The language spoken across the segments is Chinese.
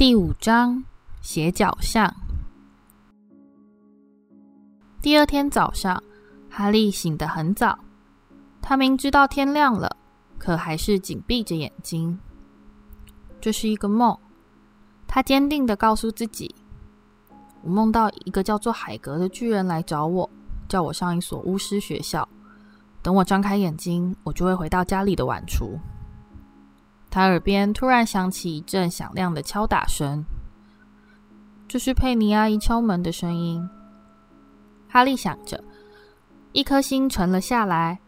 第五章斜角巷。第二天早上，哈利醒得很早。他明知道天亮了，可还是紧闭着眼睛。这是一个梦。他坚定地告诉自己：“我梦到一个叫做海格的巨人来找我，叫我上一所巫师学校。等我张开眼睛，我就会回到家里的晚厨。”他耳边突然响起一阵响亮的敲打声，这是佩妮阿姨敲门的声音。哈利想着，一颗心沉了下来。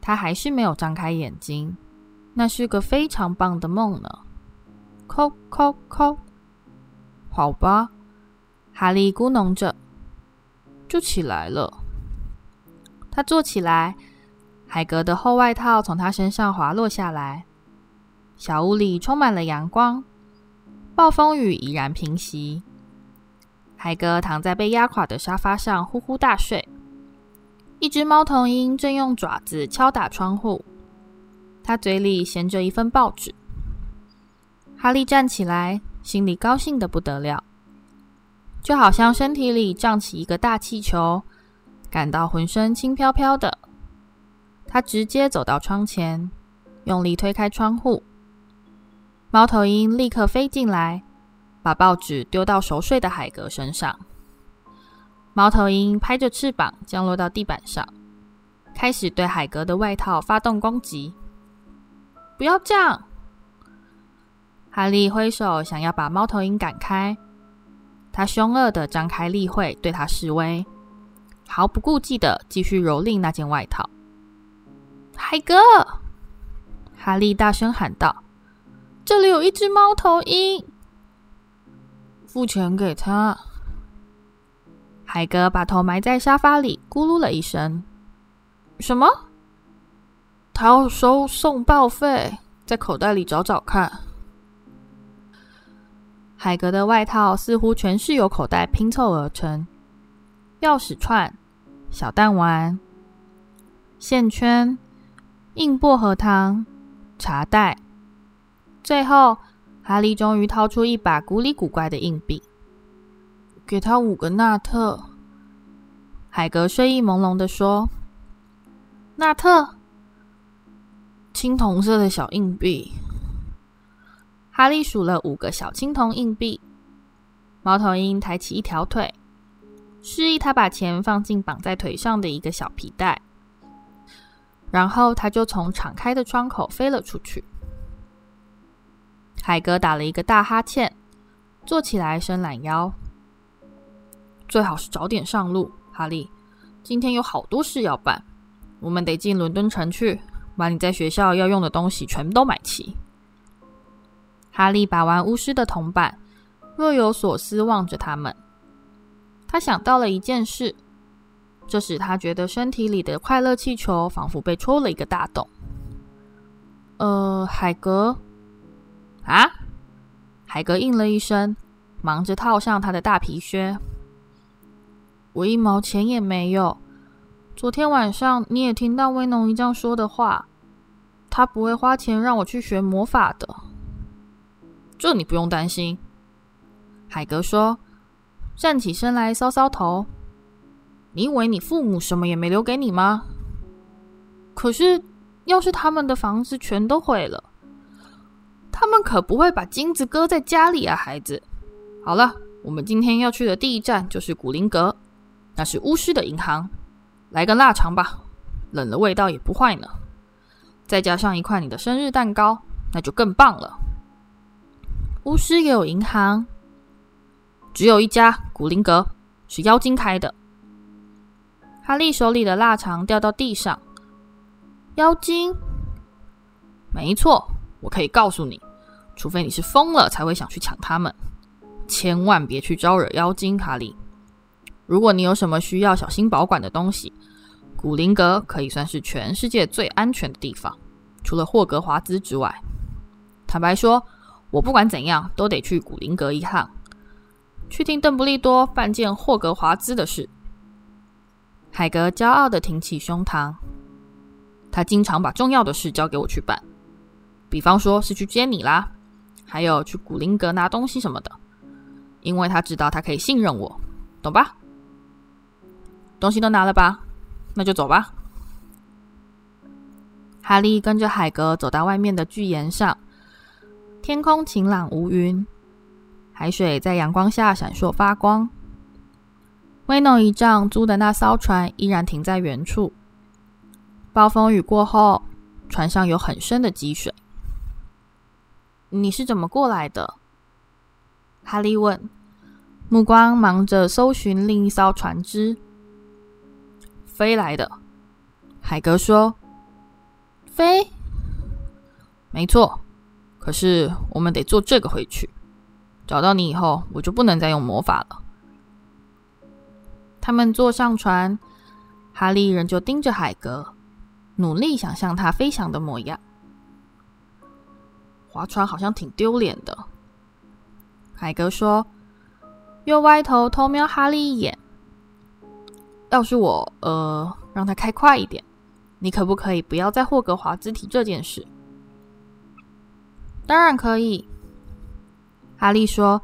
他还是没有张开眼睛，那是个非常棒的梦呢。叩叩叩，好吧，哈利咕哝着，就起来了。他坐起来，海格的厚外套从他身上滑落下来。小屋里充满了阳光，暴风雨已然平息。海哥躺在被压垮的沙发上，呼呼大睡。一只猫头鹰正用爪子敲打窗户，它嘴里衔着一份报纸。哈利站起来，心里高兴得不得了，就好像身体里胀起一个大气球，感到浑身轻飘飘的。他直接走到窗前，用力推开窗户。猫头鹰立刻飞进来，把报纸丢到熟睡的海格身上。猫头鹰拍着翅膀降落到地板上，开始对海格的外套发动攻击。不要这样！哈利挥手想要把猫头鹰赶开，他凶恶地张开利喙对他示威，毫不顾忌地继续蹂躏那件外套。海格！哈利大声喊道。这里有一只猫头鹰，付钱给他。海格把头埋在沙发里，咕噜了一声：“什么？他要收送报费，在口袋里找找看。”海格的外套似乎全是由口袋拼凑而成：钥匙串、小弹丸、线圈、硬薄荷糖、茶袋。最后，哈利终于掏出一把古里古怪的硬币，给他五个纳特。海格睡意朦胧地说：“纳特，青铜色的小硬币。”哈利数了五个小青铜硬币。猫头鹰抬起一条腿，示意他把钱放进绑在腿上的一个小皮带，然后他就从敞开的窗口飞了出去。海格打了一个大哈欠，坐起来伸懒腰。最好是早点上路，哈利。今天有好多事要办，我们得进伦敦城去，把你在学校要用的东西全都买齐。哈利把玩巫师的铜板，若有所思望着他们。他想到了一件事，这使他觉得身体里的快乐气球仿佛被戳了一个大洞。呃，海格。啊！海格应了一声，忙着套上他的大皮靴。我一毛钱也没有。昨天晚上你也听到威农姨丈说的话，他不会花钱让我去学魔法的。这你不用担心。海格说，站起身来搔搔头。你以为你父母什么也没留给你吗？可是，要是他们的房子全都毁了。他们可不会把金子搁在家里啊，孩子。好了，我们今天要去的第一站就是古灵阁，那是巫师的银行。来个腊肠吧，冷了味道也不坏呢。再加上一块你的生日蛋糕，那就更棒了。巫师也有银行？只有一家，古灵阁，是妖精开的。哈利手里的腊肠掉到地上。妖精？没错，我可以告诉你。除非你是疯了，才会想去抢他们。千万别去招惹妖精，哈利。如果你有什么需要小心保管的东西，古灵阁可以算是全世界最安全的地方，除了霍格华兹之外。坦白说，我不管怎样都得去古灵阁一趟，去听邓布利多办件霍格华兹的事。海格骄傲地挺起胸膛，他经常把重要的事交给我去办，比方说是去接你啦。还有去古灵阁拿东西什么的，因为他知道他可以信任我，懂吧？东西都拿了吧？那就走吧。哈利跟着海格走到外面的巨岩上，天空晴朗无云，海水在阳光下闪烁发光。威农姨丈租的那艘船依然停在原处。暴风雨过后，船上有很深的积水。你是怎么过来的？哈利问，目光忙着搜寻另一艘船只。飞来的，海格说。飞？没错，可是我们得坐这个回去。找到你以后，我就不能再用魔法了。他们坐上船，哈利仍旧盯着海格，努力想象他飞翔的模样。划船好像挺丢脸的，海格说，又歪头偷瞄哈利一眼。要是我，呃，让他开快一点，你可不可以不要再霍格华兹提这件事？当然可以，哈利说，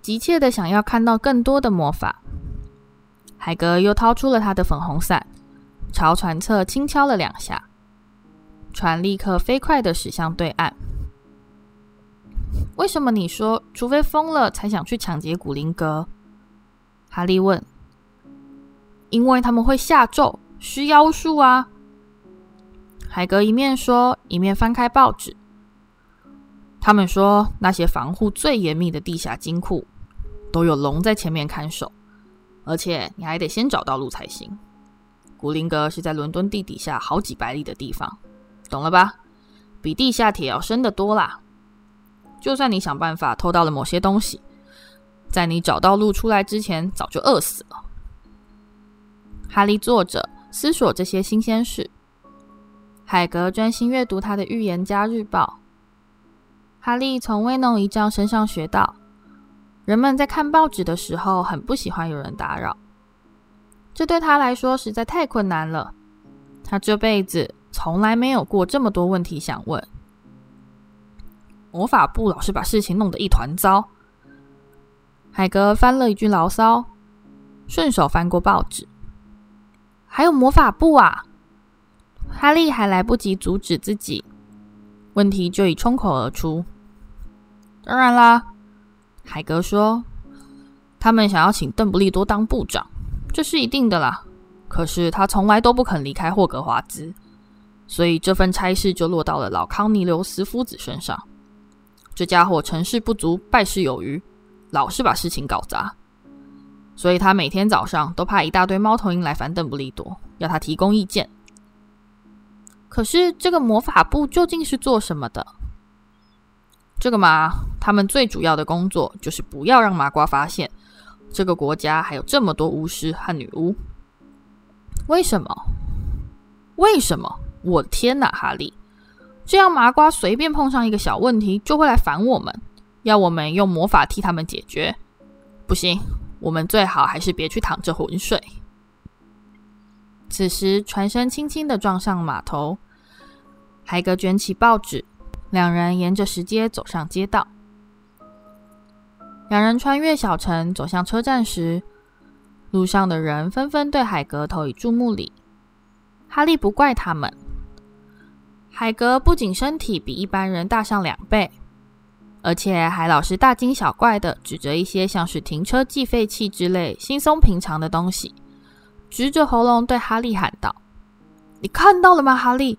急切的想要看到更多的魔法。海格又掏出了他的粉红伞，朝船侧轻敲了两下，船立刻飞快地驶向对岸。为什么你说除非疯了才想去抢劫古灵阁？哈利问。因为他们会下咒、施妖术啊！海格一面说，一面翻开报纸。他们说那些防护最严密的地下金库都有龙在前面看守。而且你还得先找到路才行。古灵阁是在伦敦地底下好几百里的地方，懂了吧？比地下铁要深得多啦。就算你想办法偷到了某些东西，在你找到路出来之前，早就饿死了。哈利坐着思索这些新鲜事，海格专心阅读他的《预言家日报》。哈利从威农姨丈身上学到。人们在看报纸的时候，很不喜欢有人打扰，这对他来说实在太困难了。他这辈子从来没有过这么多问题想问。魔法部老是把事情弄得一团糟。海格翻了一句牢骚，顺手翻过报纸。还有魔法部啊！哈利还来不及阻止自己，问题就已冲口而出。当然啦。海格说：“他们想要请邓布利多当部长，这是一定的啦。可是他从来都不肯离开霍格华兹，所以这份差事就落到了老康尼留斯夫子身上。这家伙成事不足败事有余，老是把事情搞砸，所以他每天早上都派一大堆猫头鹰来烦邓布利多，要他提供意见。可是这个魔法部究竟是做什么的？”这个嘛，他们最主要的工作就是不要让麻瓜发现这个国家还有这么多巫师和女巫。为什么？为什么？我的天哪，哈利！这样麻瓜随便碰上一个小问题就会来烦我们，要我们用魔法替他们解决。不行，我们最好还是别去淌这浑水。此时，船身轻轻的撞上码头，海格卷起报纸。两人沿着石阶走上街道。两人穿越小城走向车站时，路上的人纷纷对海格投以注目礼。哈利不怪他们。海格不仅身体比一般人大上两倍，而且还老是大惊小怪地指着一些像是停车计费器之类稀松平常的东西，直着喉咙对哈利喊道：“你看到了吗，哈利？”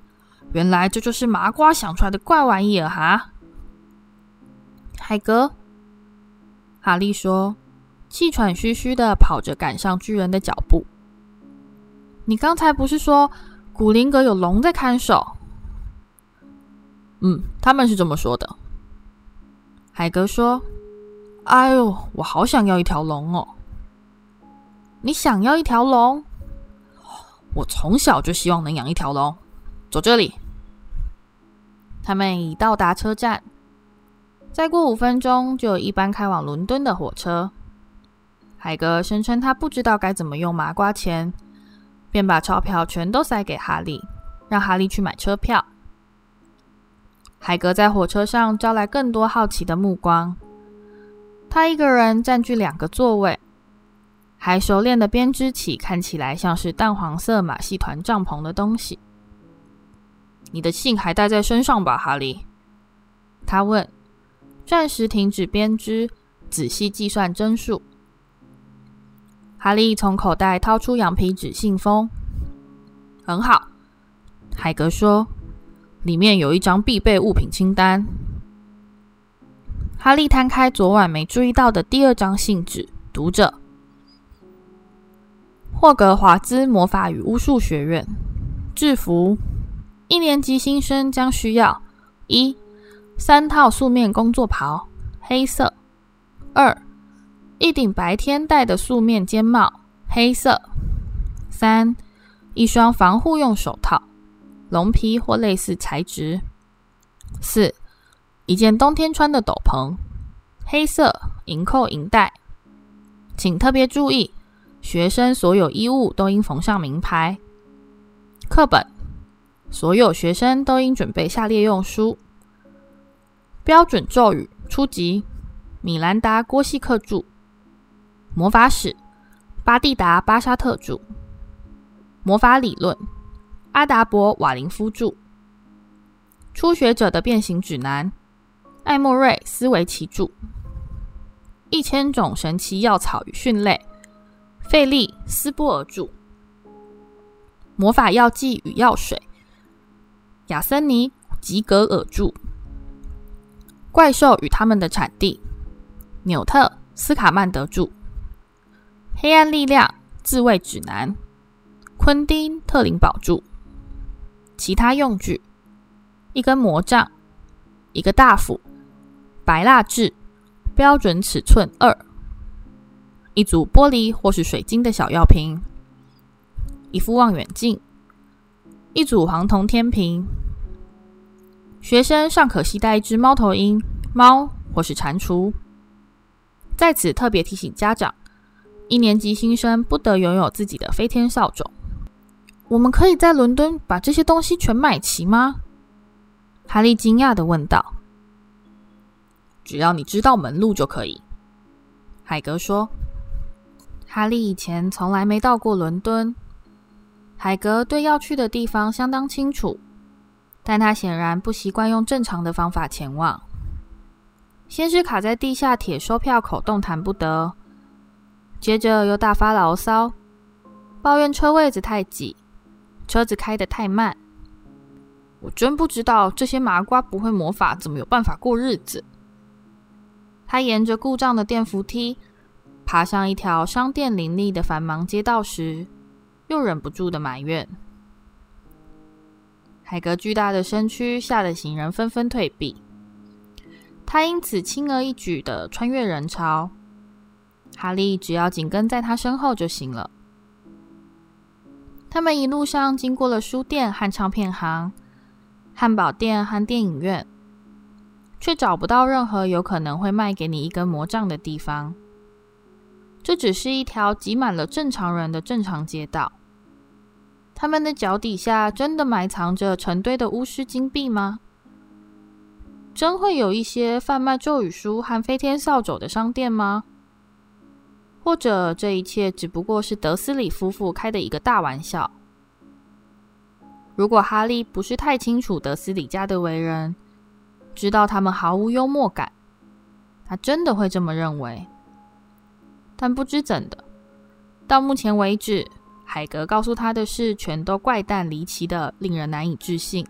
原来这就是麻瓜想出来的怪玩意儿哈！海格，哈利说，气喘吁吁的跑着赶上巨人的脚步。你刚才不是说古灵阁有龙在看守？嗯，他们是这么说的。海格说：“哎呦，我好想要一条龙哦！你想要一条龙？我从小就希望能养一条龙。”走这里。他们已到达车站，再过五分钟就有一班开往伦敦的火车。海格声称他不知道该怎么用麻瓜钱，便把钞票全都塞给哈利，让哈利去买车票。海格在火车上招来更多好奇的目光。他一个人占据两个座位，还熟练的编织起看起来像是淡黄色马戏团帐篷的东西。你的信还带在身上吧，哈利？他问。暂时停止编织，仔细计算针数。哈利从口袋掏出羊皮纸信封。很好，海格说，里面有一张必备物品清单。哈利摊开昨晚没注意到的第二张信纸，读着：霍格华兹魔法与巫术学院。制服，一年级新生将需要。一。三套素面工作袍，黑色。二，一顶白天戴的素面尖帽，黑色。三，一双防护用手套，龙皮或类似材质。四，一件冬天穿的斗篷，黑色，银扣银带。请特别注意，学生所有衣物都应缝上名牌。课本，所有学生都应准备下列用书。标准咒语初级，米兰达·郭西克著；魔法史，巴蒂达·巴沙特著；魔法理论，阿达伯·瓦林夫著；初学者的变形指南，艾莫瑞·斯维奇著；一千种神奇药草与蕈类，费利·斯波尔著；魔法药剂与药水，亚森尼·吉格尔著。怪兽与他们的产地，纽特·斯卡曼德著；黑暗力量自卫指南，昆丁·特林堡著。其他用具：一根魔杖，一个大斧，白蜡质，标准尺寸二，一组玻璃或是水晶的小药瓶，一副望远镜，一组黄铜天平。学生尚可携带一只猫头鹰、猫或是蟾蜍。在此特别提醒家长：一年级新生不得拥有自己的飞天扫帚。我们可以在伦敦把这些东西全买齐吗？哈利惊讶地问道。只要你知道门路就可以，海格说。哈利以前从来没到过伦敦，海格对要去的地方相当清楚。但他显然不习惯用正常的方法前往。先是卡在地下铁售票口动弹不得，接着又大发牢骚，抱怨车位子太挤，车子开得太慢。我真不知道这些麻瓜不会魔法，怎么有办法过日子？他沿着故障的电扶梯爬上一条商店林立的繁忙街道时，又忍不住的埋怨。海格巨大的身躯吓得行人纷纷退避，他因此轻而易举地穿越人潮。哈利只要紧跟在他身后就行了。他们一路上经过了书店和唱片行、汉堡店和电影院，却找不到任何有可能会卖给你一根魔杖的地方。这只是一条挤满了正常人的正常街道。他们的脚底下真的埋藏着成堆的巫师金币吗？真会有一些贩卖咒语书和飞天扫帚的商店吗？或者这一切只不过是德斯里夫妇开的一个大玩笑？如果哈利不是太清楚德斯里家的为人，知道他们毫无幽默感，他真的会这么认为。但不知怎的，到目前为止。海格告诉他的事全都怪诞离奇的，令人难以置信。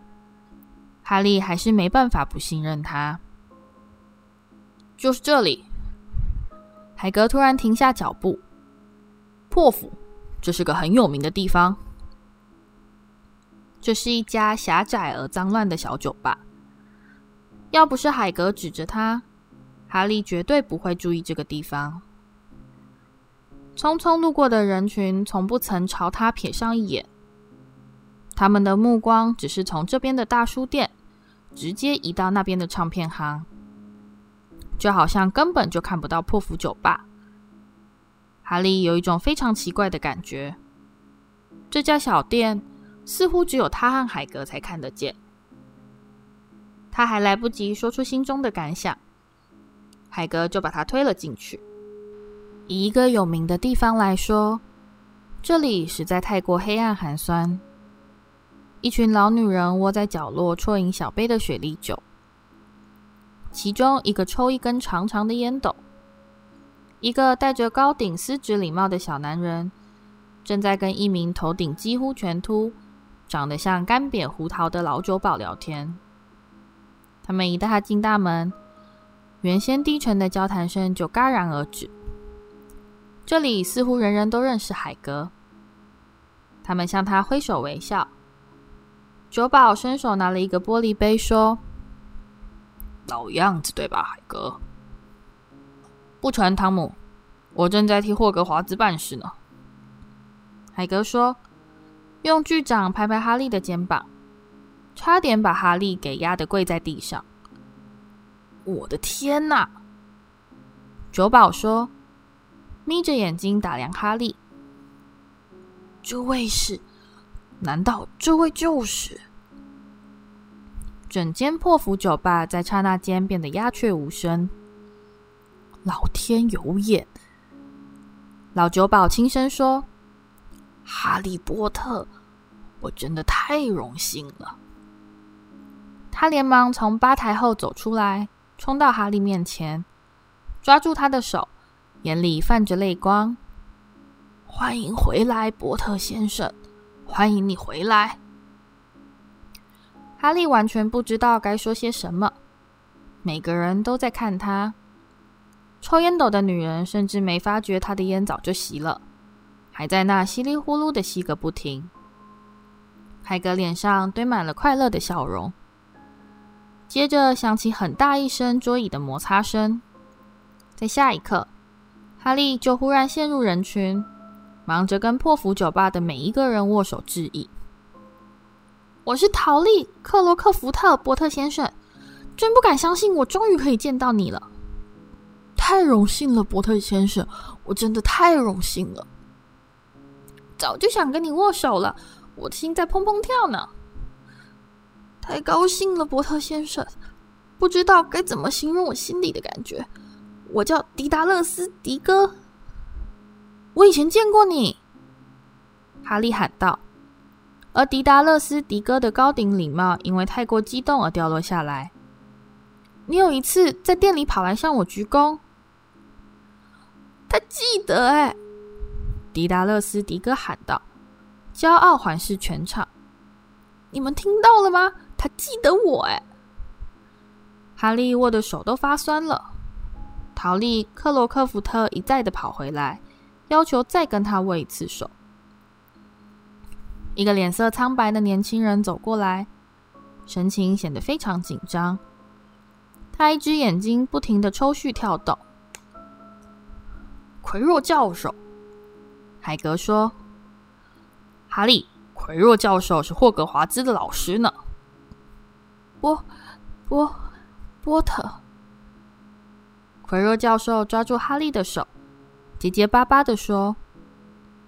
哈利还是没办法不信任他。就是这里。海格突然停下脚步。破釜，这是个很有名的地方。这是一家狭窄而脏乱的小酒吧。要不是海格指着他，哈利绝对不会注意这个地方。匆匆路过的人群从不曾朝他瞥上一眼，他们的目光只是从这边的大书店直接移到那边的唱片行，就好像根本就看不到破釜酒吧。哈利有一种非常奇怪的感觉，这家小店似乎只有他和海格才看得见。他还来不及说出心中的感想，海格就把他推了进去。以一个有名的地方来说，这里实在太过黑暗寒酸。一群老女人窝在角落啜饮小杯的雪莉酒，其中一个抽一根长长的烟斗。一个戴着高顶丝质礼帽的小男人正在跟一名头顶几乎全秃、长得像干瘪胡桃的老酒保聊天。他们一带他进大门，原先低沉的交谈声就戛然而止。这里似乎人人都认识海格，他们向他挥手微笑。酒保伸手拿了一个玻璃杯，说：“老样子，对吧，海格？”“不传，汤姆，我正在替霍格华兹办事呢。”海格说，用巨掌拍拍哈利的肩膀，差点把哈利给压得跪在地上。“我的天哪！”酒保说。眯着眼睛打量哈利，这位是？难道这位就是？整间破釜酒吧在刹那间变得鸦雀无声。老天有眼！老酒保轻声说：“哈利波特，我真的太荣幸了。”他连忙从吧台后走出来，冲到哈利面前，抓住他的手。眼里泛着泪光。欢迎回来，波特先生！欢迎你回来。哈利完全不知道该说些什么。每个人都在看他。抽烟斗的女人甚至没发觉他的烟早就熄了，还在那稀里呼噜的吸个不停。海格脸上堆满了快乐的笑容。接着响起很大一声桌椅的摩擦声。在下一刻。哈利就忽然陷入人群，忙着跟破釜酒吧的每一个人握手致意。我是陶丽·克罗克福特，伯特先生，真不敢相信，我终于可以见到你了。太荣幸了，伯特先生，我真的太荣幸了。早就想跟你握手了，我的心在砰砰跳呢。太高兴了，伯特先生，不知道该怎么形容我心里的感觉。我叫迪达勒斯·迪哥，我以前见过你。”哈利喊道。而迪达勒斯·迪哥的高顶礼帽因为太过激动而掉落下来。“你有一次在店里跑来向我鞠躬。”他记得哎，迪达勒斯·迪哥喊道，骄傲环视全场。“你们听到了吗？他记得我哎！”哈利握的手都发酸了。陶丽·克罗克福特一再的跑回来，要求再跟他握一次手。一个脸色苍白的年轻人走过来，神情显得非常紧张。他一只眼睛不停的抽搐跳动。奎若教授，海格说：“哈利，奎若教授是霍格华兹的老师呢。”波波波特。奎若教授抓住哈利的手，结结巴巴地说：“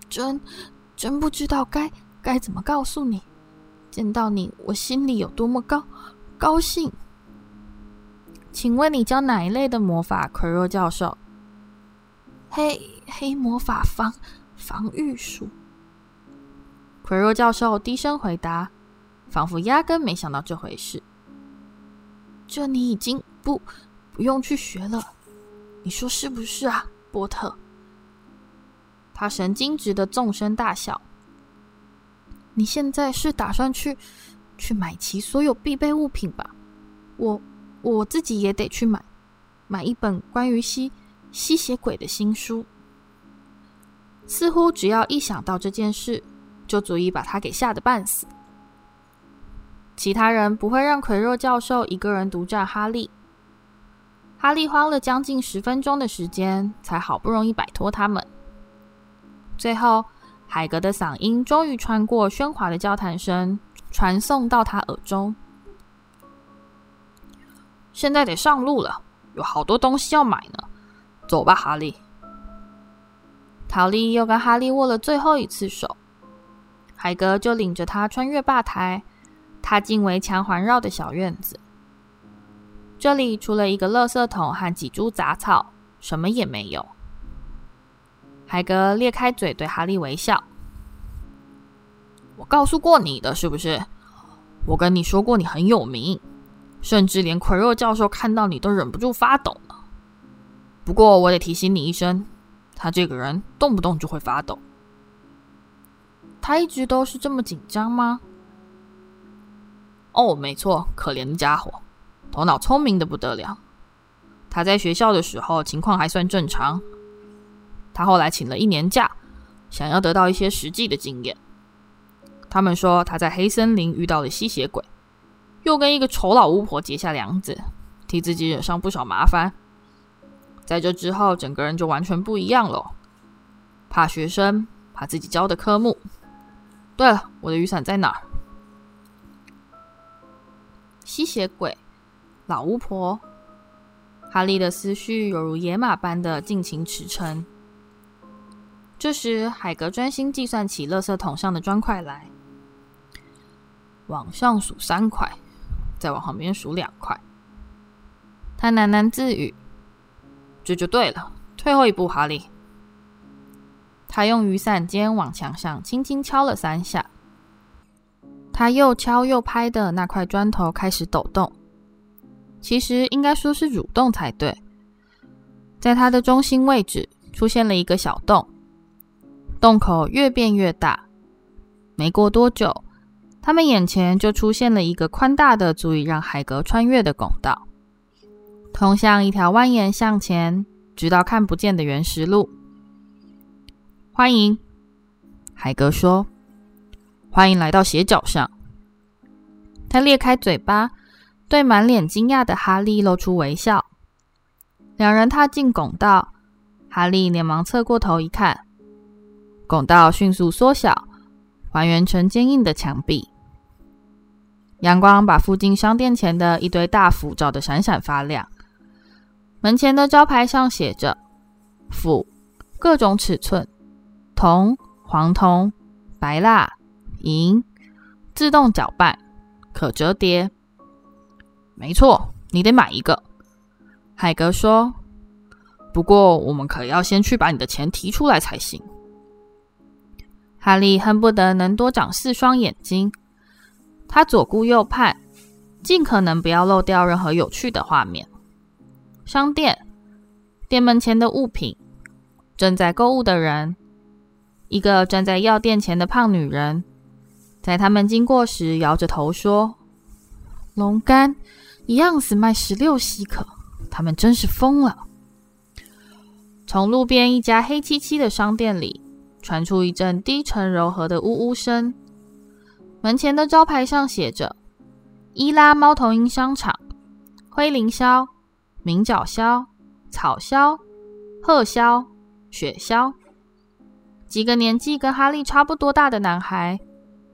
真真不知道该该怎么告诉你，见到你我心里有多么高高兴。请问你教哪一类的魔法？”奎若教授，“黑黑魔法防防御术。”奎若教授低声回答，仿佛压根没想到这回事。“这你已经不不用去学了。”你说是不是啊，波特？他神经质的纵声大笑。你现在是打算去去买齐所有必备物品吧？我我自己也得去买买一本关于吸吸血鬼的新书。似乎只要一想到这件事，就足以把他给吓得半死。其他人不会让奎若教授一个人独占哈利。哈利花了将近十分钟的时间，才好不容易摆脱他们。最后，海格的嗓音终于穿过喧哗的交谈声，传送到他耳中。现在得上路了，有好多东西要买呢。走吧，哈利。陶丽又跟哈利握了最后一次手，海格就领着他穿越吧台，踏进围墙环绕的小院子。这里除了一个垃圾桶和几株杂草，什么也没有。海格裂开嘴对哈利微笑：“我告诉过你的，是不是？我跟你说过你很有名，甚至连奎若教授看到你都忍不住发抖了。不过我得提醒你一声，他这个人动不动就会发抖。他一直都是这么紧张吗？哦，没错，可怜的家伙，头脑聪明的不得了。他在学校的时候情况还算正常。”他后来请了一年假，想要得到一些实际的经验。他们说他在黑森林遇到了吸血鬼，又跟一个丑老巫婆结下梁子，替自己惹上不少麻烦。在这之后，整个人就完全不一样了，怕学生，怕自己教的科目。对了，我的雨伞在哪儿？吸血鬼，老巫婆。哈利的思绪犹如野马般的尽情驰骋。这时，海格专心计算起垃圾桶上的砖块来，往上数三块，再往旁边数两块。他喃喃自语：“这就对了，退后一步，哈利。”他用雨伞尖往墙上轻轻敲了三下，他又敲又拍的那块砖头开始抖动，其实应该说是蠕动才对。在它的中心位置出现了一个小洞。洞口越变越大，没过多久，他们眼前就出现了一个宽大的、足以让海格穿越的拱道，通向一条蜿蜒向前，直到看不见的原石路。欢迎，海格说：“欢迎来到斜角上。”他裂开嘴巴，对满脸惊讶的哈利露出微笑。两人踏进拱道，哈利连忙侧过头一看。拱道迅速缩小，还原成坚硬的墙壁。阳光把附近商店前的一堆大斧照得闪闪发亮。门前的招牌上写着“斧，各种尺寸，铜、黄铜、白蜡、银，自动搅拌，可折叠。”没错，你得买一个。海格说：“不过我们可要先去把你的钱提出来才行。”哈利恨不得能多长四双眼睛。他左顾右盼，尽可能不要漏掉任何有趣的画面。商店，店门前的物品，正在购物的人，一个站在药店前的胖女人，在他们经过时摇着头说：“龙肝一样子卖十六西克，他们真是疯了。”从路边一家黑漆漆的商店里。传出一阵低沉柔和的呜呜声。门前的招牌上写着“伊拉猫头鹰商场”，灰林鸮、鸣角鸮、草鸮、鹤鸮、雪鸮。几个年纪跟哈利差不多大的男孩，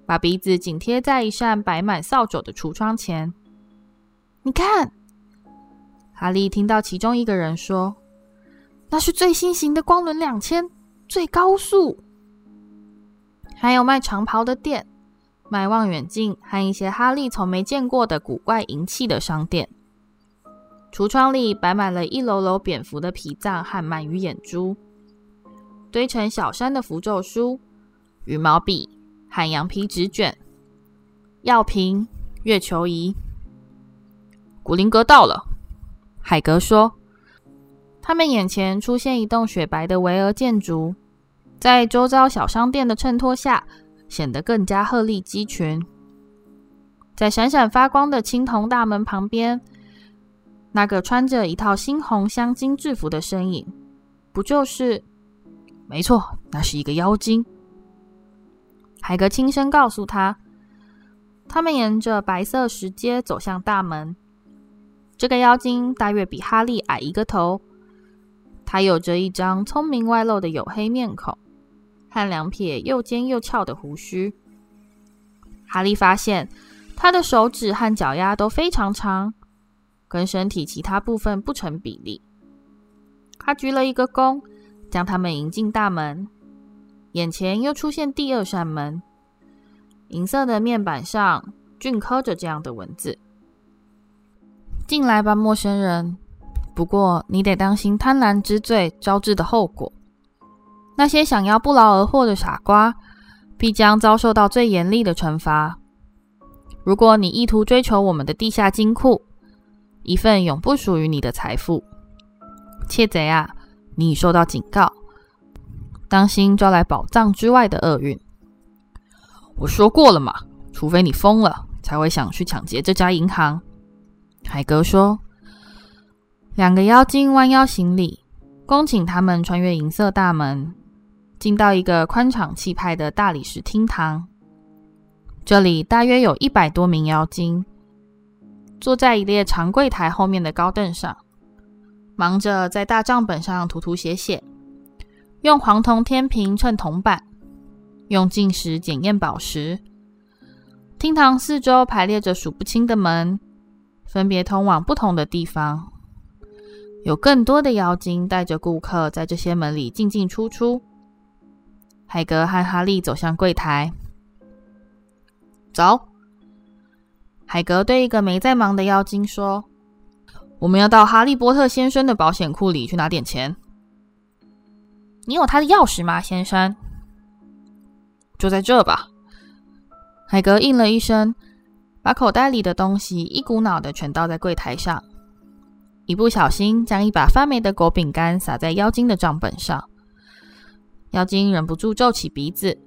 把鼻子紧贴在一扇摆满扫帚的橱窗前。你看，哈利听到其中一个人说：“那是最新型的光轮两千。”最高速，还有卖长袍的店，卖望远镜和一些哈利从没见过的古怪银器的商店。橱窗里摆满了一篓篓蝙蝠的脾脏和鳗鱼眼珠，堆成小山的符咒书、羽毛笔和羊皮纸卷、药瓶、月球仪。古灵阁到了，海格说。他们眼前出现一栋雪白的巍峨建筑，在周遭小商店的衬托下，显得更加鹤立鸡群。在闪闪发光的青铜大门旁边，那个穿着一套猩红镶金制服的身影，不就是？没错，那是一个妖精。海格轻声告诉他。他们沿着白色石阶走向大门。这个妖精大约比哈利矮一个头。他有着一张聪明外露的黝黑面孔，和两撇又尖又翘的胡须。哈利发现他的手指和脚丫都非常长，跟身体其他部分不成比例。他鞠了一个躬，将他们迎进大门。眼前又出现第二扇门，银色的面板上镌刻着这样的文字：“进来吧，陌生人。不过你得当心贪婪之罪招致的后果。那些想要不劳而获的傻瓜，必将遭受到最严厉的惩罚。如果你意图追求我们的地下金库，一份永不属于你的财富，窃贼啊，你已受到警告，当心招来宝藏之外的厄运。我说过了嘛，除非你疯了，才会想去抢劫这家银行。海格说。两个妖精弯腰行礼，恭请他们穿越银色大门，进到一个宽敞气派的大理石厅堂。这里大约有一百多名妖精，坐在一列长柜台后面的高凳上，忙着在大账本上涂涂写写，用黄铜天平称铜板，用镜石检验宝石。厅堂四周排列着数不清的门，分别通往不同的地方。有更多的妖精带着顾客在这些门里进进出出。海格和哈利走向柜台，走。海格对一个没在忙的妖精说：“我们要到哈利波特先生的保险库里去拿点钱。你有他的钥匙吗，先生？就在这吧。”海格应了一声，把口袋里的东西一股脑的全倒在柜台上。一不小心，将一把发霉的果饼干撒在妖精的账本上，妖精忍不住皱起鼻子。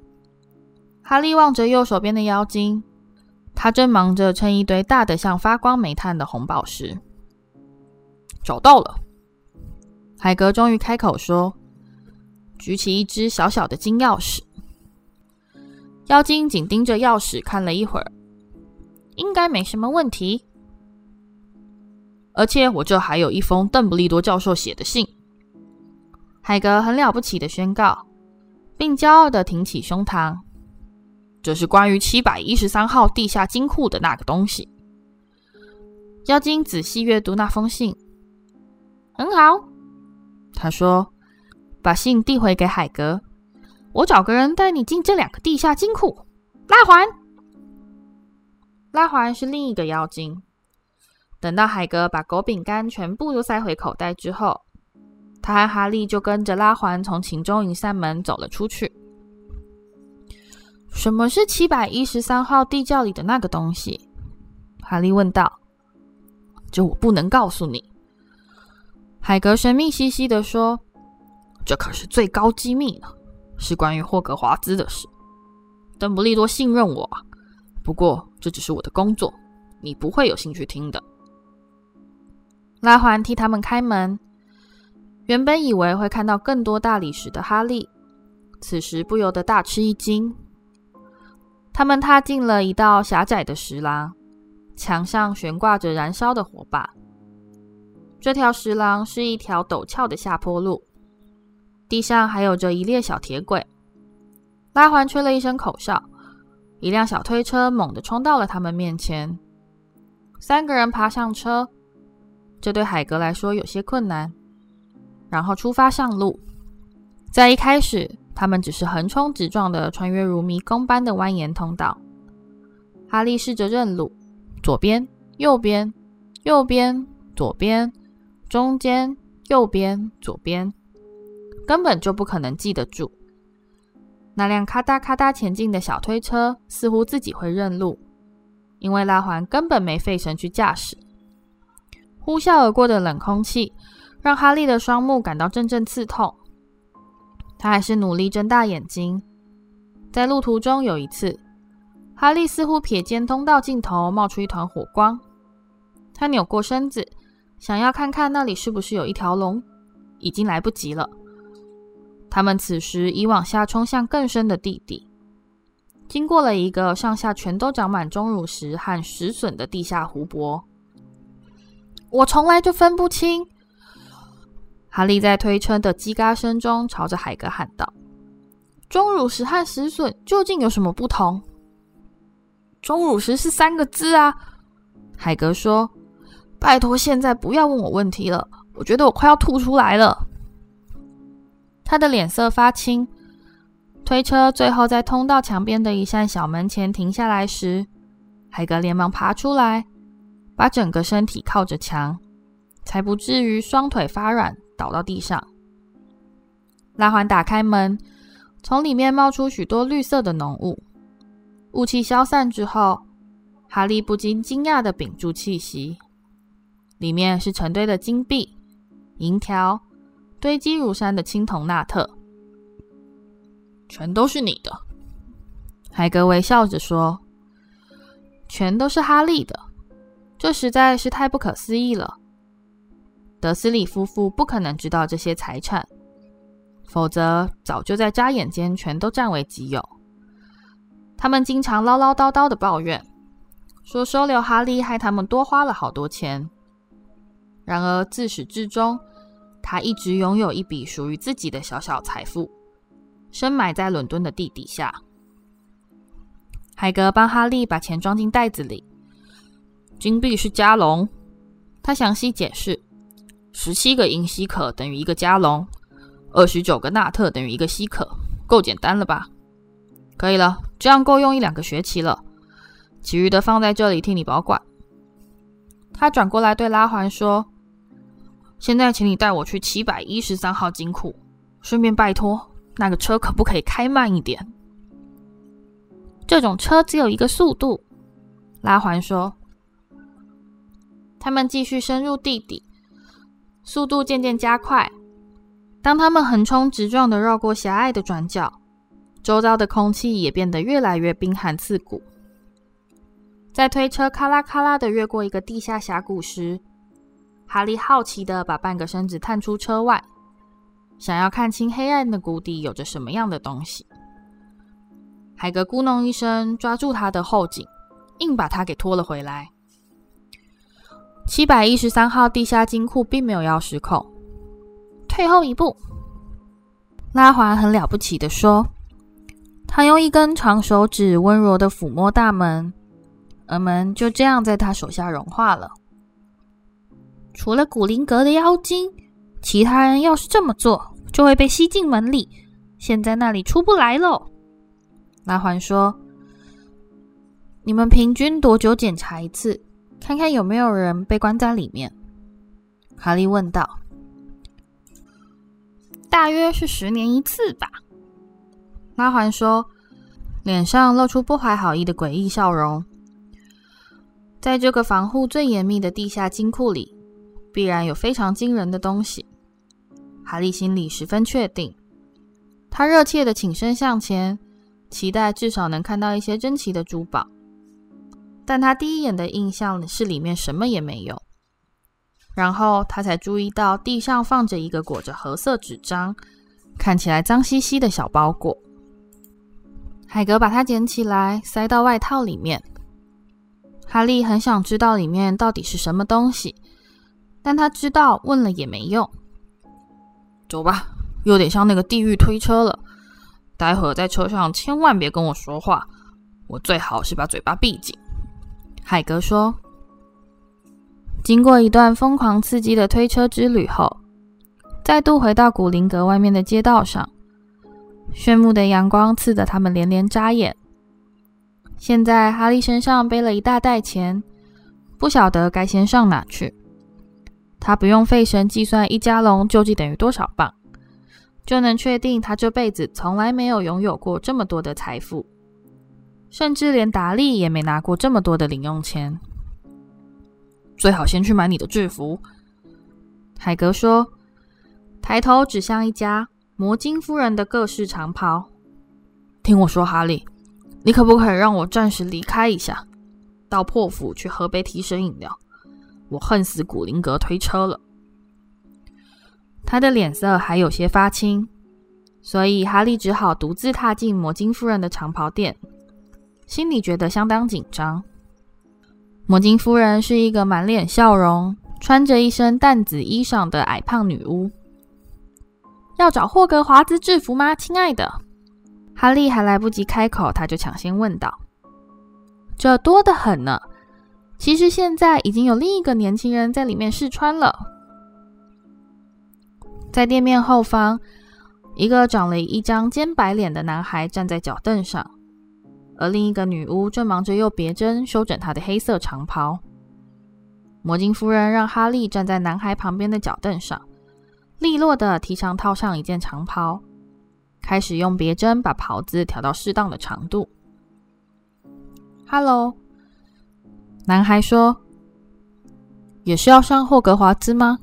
哈利望着右手边的妖精，他正忙着称一堆大的像发光煤炭的红宝石。找到了，海格终于开口说，举起一只小小的金钥匙。妖精紧盯着钥匙看了一会儿，应该没什么问题。而且我这还有一封邓布利多教授写的信。海格很了不起的宣告，并骄傲的挺起胸膛。这是关于七百一十三号地下金库的那个东西。妖精仔细阅读那封信，很好，他说，把信递回给海格。我找个人带你进这两个地下金库。拉环，拉环是另一个妖精。等到海格把狗饼干全部都塞回口袋之后，他和哈利就跟着拉环从其中一扇门走了出去。什么是七百一十三号地窖里的那个东西？哈利问道。这我不能告诉你。海格神秘兮兮地说：“这可是最高机密呢，是关于霍格华兹的事。邓布利多信任我，不过这只是我的工作，你不会有兴趣听的。”拉环替他们开门。原本以为会看到更多大理石的哈利，此时不由得大吃一惊。他们踏进了一道狭窄的石廊，墙上悬挂着燃烧的火把。这条石廊是一条陡峭的下坡路，地上还有着一列小铁轨。拉环吹了一声口哨，一辆小推车猛地冲到了他们面前。三个人爬上车。这对海格来说有些困难，然后出发上路。在一开始，他们只是横冲直撞的穿越如迷宫般的蜿蜒通道。哈利试着认路：左边、右边、右边、左边、中间、右边、左边，根本就不可能记得住。那辆咔嗒咔嗒前进的小推车似乎自己会认路，因为拉环根本没费神去驾驶。呼啸而过的冷空气让哈利的双目感到阵阵刺痛，他还是努力睁大眼睛。在路途中，有一次，哈利似乎瞥见通道尽头冒出一团火光，他扭过身子，想要看看那里是不是有一条龙，已经来不及了。他们此时已往下冲向更深的地底，经过了一个上下全都长满钟乳石和石笋的地下湖泊。我从来就分不清。哈利在推车的叽嘎声中朝着海格喊道：“钟乳石和石笋究竟有什么不同？”“钟乳石是三个字啊。”海格说。“拜托，现在不要问我问题了，我觉得我快要吐出来了。”他的脸色发青。推车最后在通道墙边的一扇小门前停下来时，海格连忙爬出来。把整个身体靠着墙，才不至于双腿发软倒到地上。拉环打开门，从里面冒出许多绿色的浓雾。雾气消散之后，哈利不禁惊讶地屏住气息。里面是成堆的金币、银条，堆积如山的青铜纳特，全都是你的。海格微笑着说：“全都是哈利的，这实在是太不可思议了。德斯里夫妇不可能知道这些财产，否则早就在眨眼间全都占为己有。他们经常唠唠叨叨的抱怨，说收留哈利害他们多花了好多钱。”然而，自始至终，他一直拥有一笔属于自己的小小财富，深埋在伦敦的地底下。海格帮哈利把钱装进袋子里。金币是加龙，他详细解释：十七个银西可等于一个加龙，二十九个纳特等于一个西可，够简单了吧？可以了，这样够用一两个学期了。其余的放在这里替你保管。他转过来对拉环说。现在，请你带我去七百一十三号金库，顺便拜托那个车可不可以开慢一点？这种车只有一个速度。拉环说。他们继续深入地底，速度渐渐加快。当他们横冲直撞地绕过狭隘的转角，周遭的空气也变得越来越冰寒刺骨。在推车咔啦咔啦地越过一个地下峡谷时，哈利好奇地把半个身子探出车外，想要看清黑暗的谷底有着什么样的东西。海格咕哝一声，抓住他的后颈，硬把他给拖了回来。七百一十三号地下金库并没有钥匙孔。退后一步，拉环很了不起的说：“他用一根长手指温柔的抚摸大门，而门就这样在他手下融化了。”除了古灵阁的妖精，其他人要是这么做，就会被吸进门里，现在那里出不来喽。拉环说：“你们平均多久检查一次，看看有没有人被关在里面？”哈利问道。“大约是十年一次吧。”拉环说，脸上露出不怀好意的诡异笑容。在这个防护最严密的地下金库里。必然有非常惊人的东西，哈利心里十分确定。他热切的请身向前，期待至少能看到一些珍奇的珠宝。但他第一眼的印象是里面什么也没有。然后他才注意到地上放着一个裹着褐色纸张、看起来脏兮兮的小包裹。海格把它捡起来，塞到外套里面。哈利很想知道里面到底是什么东西。但他知道问了也没用。走吧，有点像那个地狱推车了。待会儿在车上千万别跟我说话，我最好是把嘴巴闭紧。海格说。经过一段疯狂刺激的推车之旅后，再度回到古灵阁外面的街道上，炫目的阳光刺得他们连连眨眼。现在哈利身上背了一大袋钱，不晓得该先上哪去。他不用费神计算一加龙究竟等于多少磅，就能确定他这辈子从来没有拥有过这么多的财富，甚至连达利也没拿过这么多的零用钱。最好先去买你的制服，海格说，抬头指向一家摩金夫人的各式长袍。听我说，哈利，你可不可以让我暂时离开一下，到破府去喝杯提神饮料？我恨死古灵阁推车了。他的脸色还有些发青，所以哈利只好独自踏进摩金夫人的长袍店，心里觉得相当紧张。摩金夫人是一个满脸笑容、穿着一身淡紫衣裳的矮胖女巫。要找霍格华兹制服吗，亲爱的？哈利还来不及开口，他就抢先问道：“这多得很呢。”其实现在已经有另一个年轻人在里面试穿了。在店面后方，一个长了一张尖白脸的男孩站在脚凳上，而另一个女巫正忙着用别针修整她的黑色长袍。魔镜夫人让哈利站在男孩旁边的脚凳上，利落地替上套上一件长袍，开始用别针把袍子调到适当的长度。哈喽，男孩说：“也是要上霍格华兹吗？”“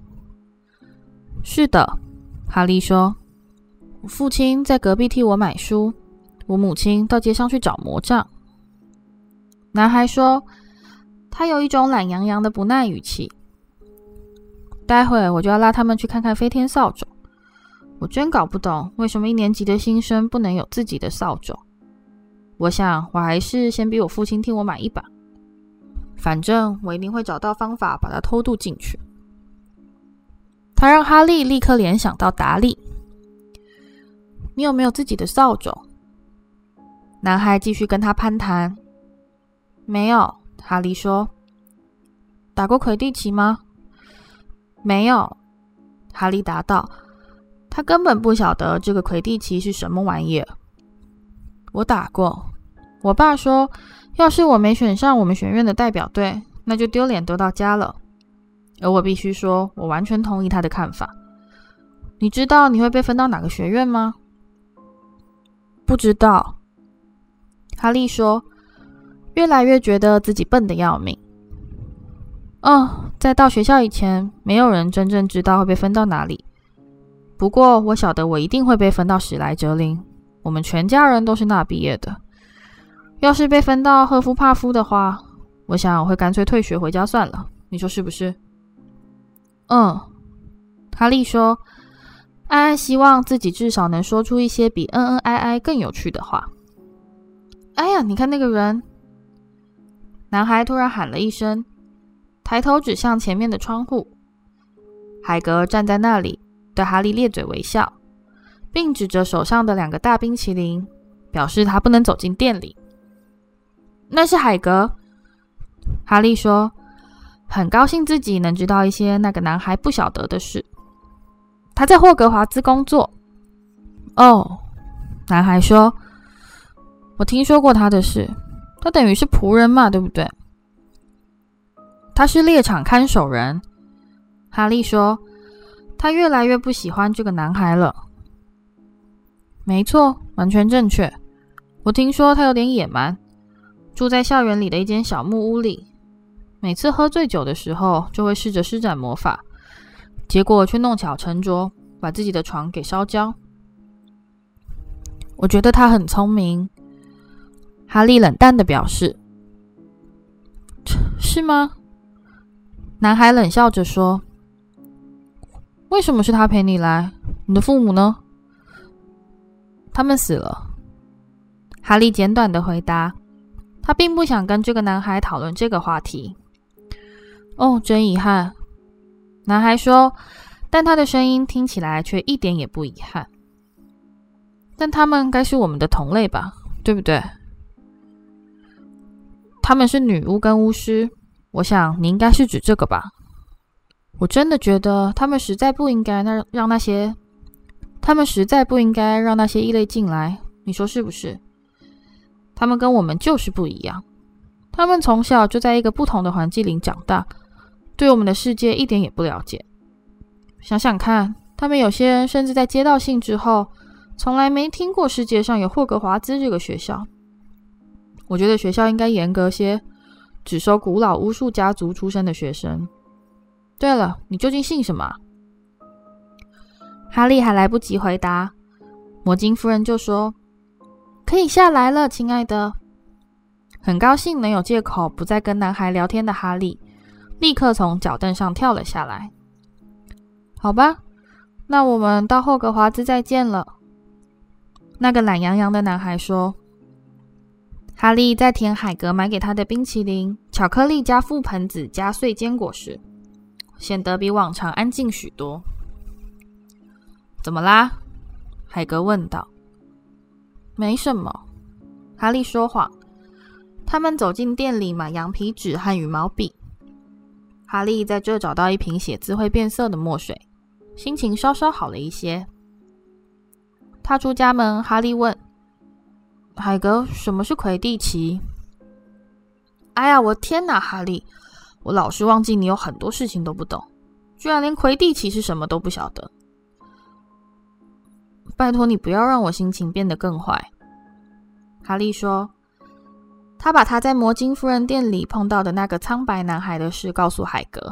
是的。”哈利说：“父亲在隔壁替我买书，我母亲到街上去找魔杖。”男孩说。他有一种懒洋洋的不耐语气。待会我就要拉他们去看看飞天扫帚。我真搞不懂为什么一年级的新生不能有自己的扫帚。我想我还是先逼我父亲替我买一把。反正我一定会找到方法把它偷渡进去。他让哈利立刻联想到达利。你有没有自己的扫帚？男孩继续跟他攀谈。没有。哈利说：“打过魁地奇吗？”“没有。”哈利答道。他根本不晓得这个魁地奇是什么玩意儿。我打过。我爸说，要是我没选上我们学院的代表队，那就丢脸丢到家了。而我必须说，我完全同意他的看法。你知道你会被分到哪个学院吗？不知道。哈利说。越来越觉得自己笨的要命。哦，在到学校以前，没有人真正知道会被分到哪里。不过，我晓得我一定会被分到史莱哲林。我们全家人都是那毕业的。要是被分到赫夫帕夫的话，我想我会干脆退学回家算了。你说是不是？嗯，哈利说，安安希望自己至少能说出一些比恩恩爱爱更有趣的话。哎呀，你看那个人。男孩突然喊了一声，抬头指向前面的窗户。海格站在那里，对哈利咧嘴微笑，并指着手上的两个大冰淇淋，表示他不能走进店里。那是海格，哈利说，很高兴自己能知道一些那个男孩不晓得的事。他在霍格华兹工作。哦，男孩说，我听说过他的事。他等于是仆人嘛，对不对？他是猎场看守人。哈利说：“他越来越不喜欢这个男孩了。”没错，完全正确。我听说他有点野蛮，住在校园里的一间小木屋里。每次喝醉酒的时候，就会试着施展魔法，结果却弄巧成拙，把自己的床给烧焦。我觉得他很聪明。哈利冷淡的表示：“是吗？”男孩冷笑着说：“为什么是他陪你来？你的父母呢？”“他们死了。”哈利简短的回答。他并不想跟这个男孩讨论这个话题。“哦，真遗憾。”男孩说，但他的声音听起来却一点也不遗憾。“但他们该是我们的同类吧？对不对？”他们是女巫跟巫师，我想你应该是指这个吧？我真的觉得他们实在不应该那让那些，他们实在不应该让那些异类进来，你说是不是？他们跟我们就是不一样，他们从小就在一个不同的环境里长大，对我们的世界一点也不了解。想想看，他们有些人甚至在接到信之后，从来没听过世界上有霍格华兹这个学校。我觉得学校应该严格些，只收古老巫术家族出身的学生。对了，你究竟姓什么？哈利还来不及回答，魔镜夫人就说：“可以下来了，亲爱的。”很高兴能有借口不再跟男孩聊天的哈利，立刻从脚凳上跳了下来。好吧，那我们到霍格华兹再见了。那个懒洋洋的男孩说。哈利在舔海格买给他的冰淇淋、巧克力加覆盆子加碎坚果时，显得比往常安静许多。怎么啦？海格问道。没什么。哈利说谎。他们走进店里买羊皮纸和羽毛笔。哈利在这找到一瓶写字会变色的墨水，心情稍稍好了一些。踏出家门，哈利问。海格，什么是魁地奇？哎呀，我天哪，哈利！我老是忘记你有很多事情都不懂，居然连魁地奇是什么都不晓得。拜托你不要让我心情变得更坏。”哈利说。他把他在魔晶夫人店里碰到的那个苍白男孩的事告诉海格。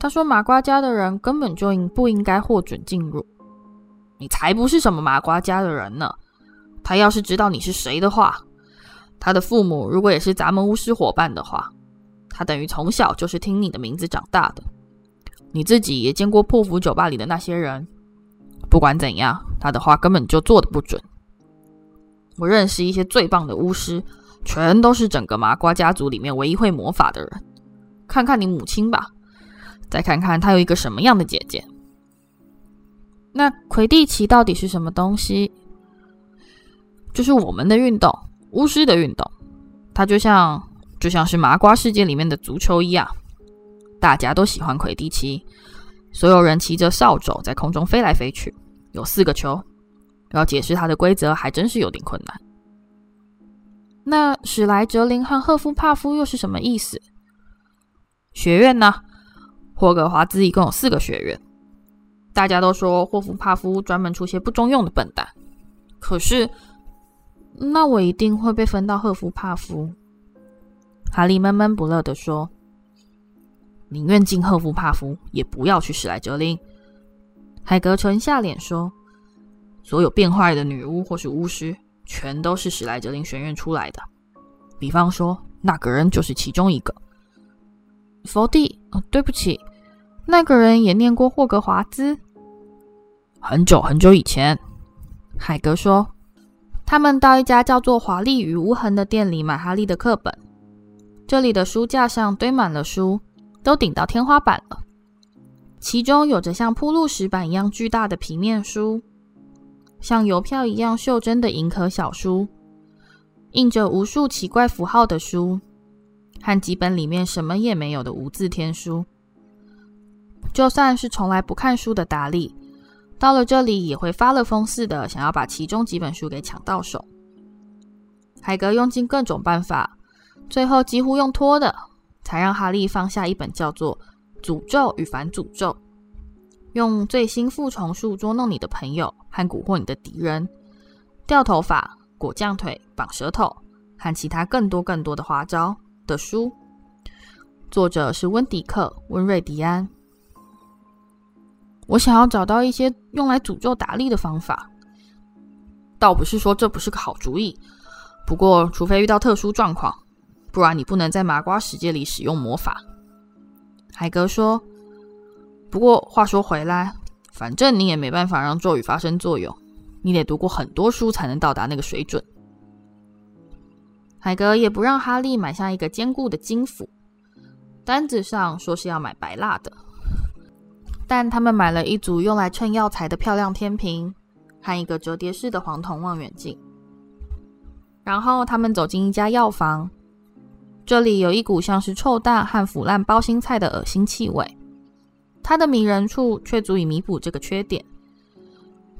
他说：“麻瓜家的人根本就应不应该获准进入。你才不是什么麻瓜家的人呢！他要是知道你是谁的话，他的父母如果也是咱们巫师伙伴的话，他等于从小就是听你的名字长大的。你自己也见过破釜酒吧里的那些人。不管怎样，他的话根本就做的不准。”我认识一些最棒的巫师，全都是整个麻瓜家族里面唯一会魔法的人。看看你母亲吧，再看看她有一个什么样的姐姐。那魁地奇到底是什么东西？就是我们的运动，巫师的运动。它就像就像是麻瓜世界里面的足球一样，大家都喜欢魁地奇。所有人骑着扫帚在空中飞来飞去，有四个球。要解释它的规则还真是有点困难。那史莱哲林和赫夫帕夫又是什么意思？学院呢？霍格华兹一共有四个学院。大家都说霍夫帕夫专门出些不中用的笨蛋。可是，那我一定会被分到赫夫帕夫。哈利闷闷不乐地说：“宁愿进赫夫帕夫，也不要去史莱哲林。”海格沉下脸说。所有变坏的女巫或是巫师，全都是史莱哲林学院出来的。比方说，那个人就是其中一个。佛地，对不起，那个人也念过霍格华兹。很久很久以前，海格说，他们到一家叫做“华丽与无痕”的店里买哈利的课本。这里的书架上堆满了书，都顶到天花板了。其中有着像铺路石板一样巨大的平面书。像邮票一样袖珍的银壳小书，印着无数奇怪符号的书，和几本里面什么也没有的无字天书。就算是从来不看书的达利，到了这里也会发了疯似的想要把其中几本书给抢到手。海格用尽各种办法，最后几乎用拖的，才让哈利放下一本叫做《诅咒与反诅咒》。用最新复重术捉弄你的朋友和蛊惑你的敌人，掉头发、裹酱腿、绑舌头和其他更多更多的花招的书，作者是温迪克·温瑞迪安。我想要找到一些用来诅咒达利的方法，倒不是说这不是个好主意，不过除非遇到特殊状况，不然你不能在麻瓜世界里使用魔法。海格说。不过话说回来，反正你也没办法让咒语发生作用，你得读过很多书才能到达那个水准。海格也不让哈利买下一个坚固的金斧，单子上说是要买白蜡的，但他们买了一组用来称药材的漂亮天平和一个折叠式的黄铜望远镜。然后他们走进一家药房，这里有一股像是臭蛋和腐烂包心菜的恶心气味。它的迷人处却足以弥补这个缺点。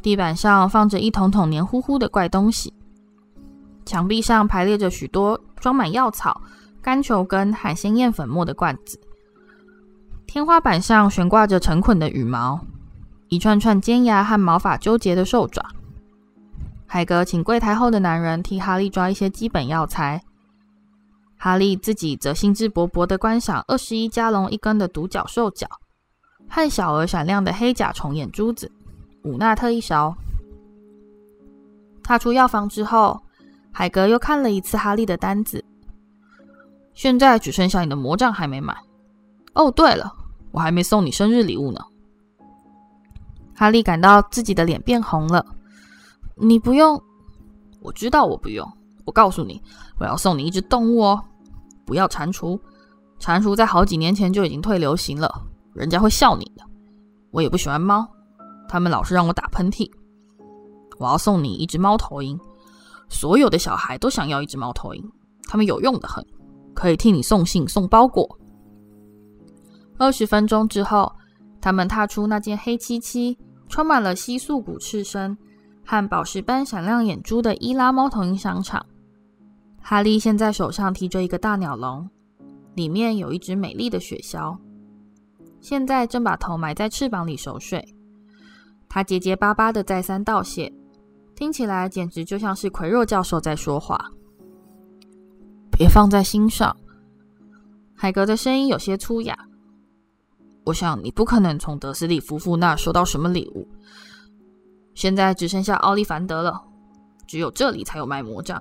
地板上放着一桶桶黏糊糊的怪东西，墙壁上排列着许多装满药草、干球根和鲜艳粉末的罐子，天花板上悬挂着成捆的羽毛，一串串尖牙和毛发纠结的兽爪。海格请柜台后的男人替哈利抓一些基本药材，哈利自己则兴致勃勃地观赏二十一加龙一根的独角兽脚。和小而闪亮的黑甲虫眼珠子，五纳特一勺。踏出药房之后，海格又看了一次哈利的单子。现在只剩下你的魔杖还没买。哦，对了，我还没送你生日礼物呢。哈利感到自己的脸变红了。你不用，我知道我不用。我告诉你，我要送你一只动物哦，不要蟾蜍。蟾蜍在好几年前就已经退流行了。人家会笑你的。我也不喜欢猫，他们老是让我打喷嚏。我要送你一只猫头鹰，所有的小孩都想要一只猫头鹰，他们有用的很，可以替你送信、送包裹。二十分钟之后，他们踏出那间黑漆漆、充满了窸窣骨刺身和宝石般闪亮眼珠的伊拉猫头鹰商场。哈利现在手上提着一个大鸟笼。里面有一只美丽的雪鸮，现在正把头埋在翅膀里熟睡。他结结巴巴的再三道谢，听起来简直就像是奎若教授在说话。别放在心上。海格的声音有些粗哑。我想你不可能从德斯里夫妇那收到什么礼物。现在只剩下奥利凡德了，只有这里才有卖魔杖。